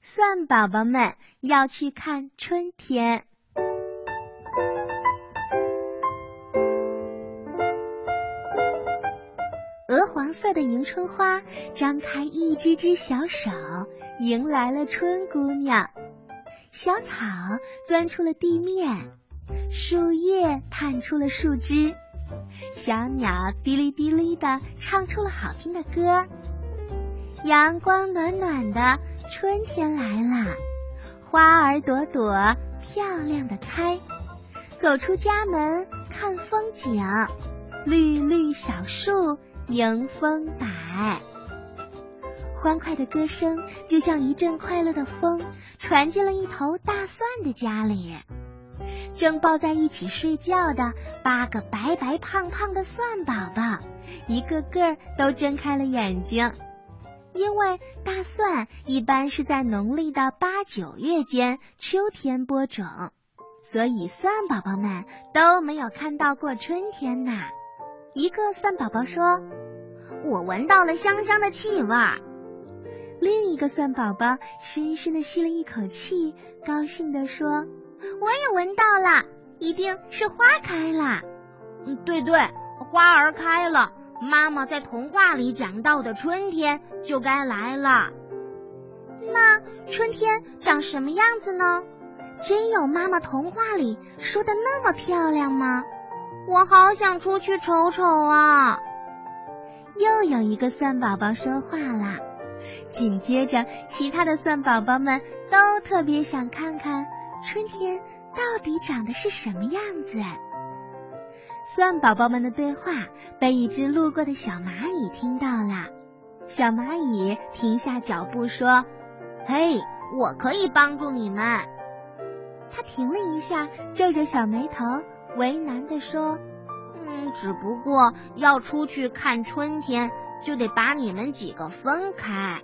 蒜宝宝们要去看春天。鹅黄色的迎春花张开一只只小手，迎来了春姑娘。小草钻出了地面，树叶探出了树枝，小鸟嘀哩嘀哩的唱出了好听的歌。阳光暖暖的，春天来了，花儿朵朵漂亮的开。走出家门看风景，绿绿小树。迎风摆，欢快的歌声就像一阵快乐的风，传进了一头大蒜的家里。正抱在一起睡觉的八个白白胖胖的蒜宝宝，一个个都睁开了眼睛。因为大蒜一般是在农历的八九月间秋天播种，所以蒜宝宝们都没有看到过春天呢。一个蒜宝宝说：“我闻到了香香的气味。”另一个蒜宝宝深深的吸了一口气，高兴地说：“我也闻到了，一定是花开了。”“嗯，对对，花儿开了，妈妈在童话里讲到的春天就该来了。”那春天长什么样子呢？真有妈妈童话里说的那么漂亮吗？我好想出去瞅瞅啊！又有一个蒜宝宝说话了，紧接着其他的蒜宝宝们都特别想看看春天到底长得是什么样子。蒜宝宝们的对话被一只路过的小蚂蚁听到了，小蚂蚁停下脚步说：“嘿，我可以帮助你们。”他停了一下，皱着小眉头。为难的说：“嗯，只不过要出去看春天，就得把你们几个分开。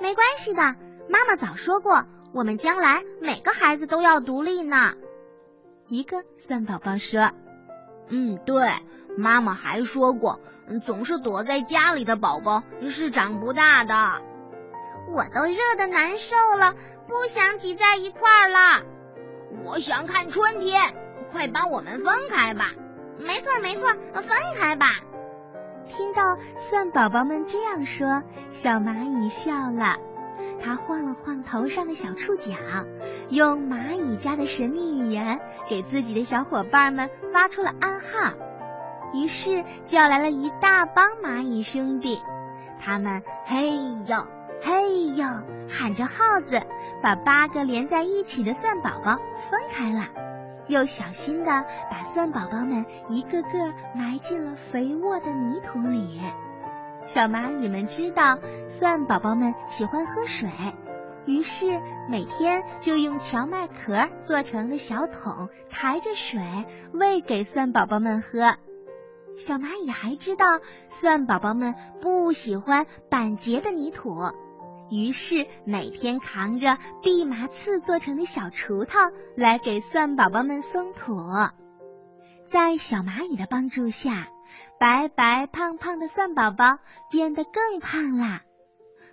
没关系的，妈妈早说过，我们将来每个孩子都要独立呢。”一个蒜宝宝说：“嗯，对，妈妈还说过，总是躲在家里的宝宝是长不大的。我都热的难受了，不想挤在一块儿了。我想看春天。”快帮我们分开吧！没错没错，分开吧。听到蒜宝宝们这样说，小蚂蚁笑了，它晃了晃头上的小触角，用蚂蚁家的神秘语言给自己的小伙伴们发出了暗号，于是叫来了一大帮蚂蚁兄弟，他们嘿呦嘿呦喊着号子，把八个连在一起的蒜宝宝分开了。又小心的把蒜宝宝们一个个埋进了肥沃的泥土里。小蚂蚁们知道蒜宝宝们喜欢喝水，于是每天就用荞麦壳做成的小桶抬着水喂给蒜宝宝们喝。小蚂蚁还知道蒜宝宝们不喜欢板结的泥土。于是每天扛着蓖麻刺做成的小锄头来给蒜宝宝们松土，在小蚂蚁的帮助下，白白胖胖的蒜宝宝变得更胖啦。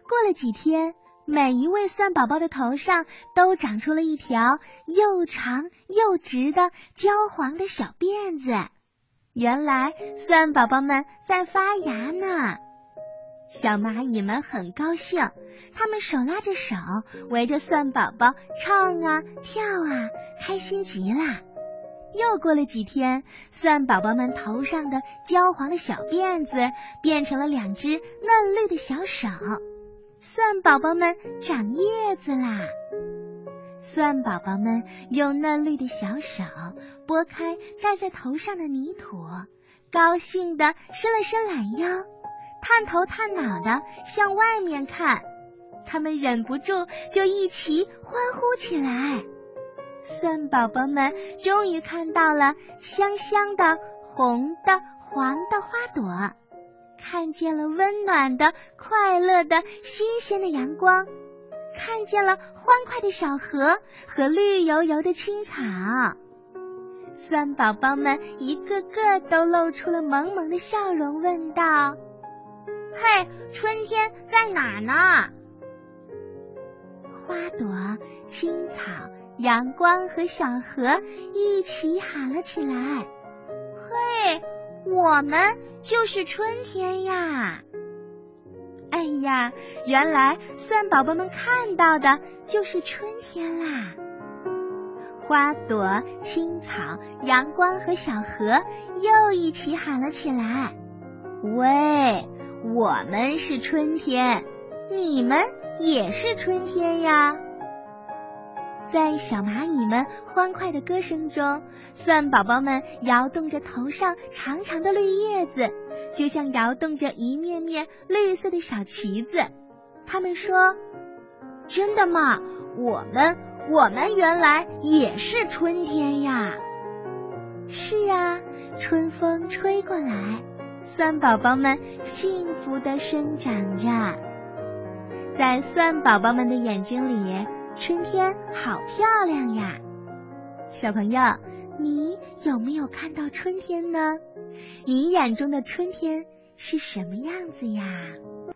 过了几天，每一位蒜宝宝的头上都长出了一条又长又直的焦黄的小辫子。原来蒜宝宝们在发芽呢。小蚂蚁们很高兴，他们手拉着手，围着蒜宝宝唱啊跳啊，开心极了。又过了几天，蒜宝宝们头上的焦黄的小辫子变成了两只嫩绿的小手，蒜宝宝们长叶子啦。蒜宝宝们用嫩绿的小手拨开盖在头上的泥土，高兴的伸了伸懒腰。探头探脑的向外面看，他们忍不住就一起欢呼起来。蒜宝宝们终于看到了香香的红的黄的花朵，看见了温暖的快乐的新鲜的阳光，看见了欢快的小河和绿油油的青草。蒜宝宝们一个个都露出了萌萌的笑容，问道。嘿，春天在哪儿呢？花朵、青草、阳光和小河一起喊了起来：“嘿，我们就是春天呀！”哎呀，原来蒜宝宝们看到的就是春天啦！花朵、青草、阳光和小河又一起喊了起来：“喂，我们是春天，你们也是春天呀！”在小蚂蚁们欢快的歌声中，蒜宝宝们摇动着头上长长的绿叶子，就像摇动着一面面绿色的小旗子。他们说：“真的吗？我们，我们原来也是春天呀！”是呀，春风吹过来，蒜宝宝们幸福的生长着。在蒜宝宝们的眼睛里。春天好漂亮呀，小朋友，你有没有看到春天呢？你眼中的春天是什么样子呀？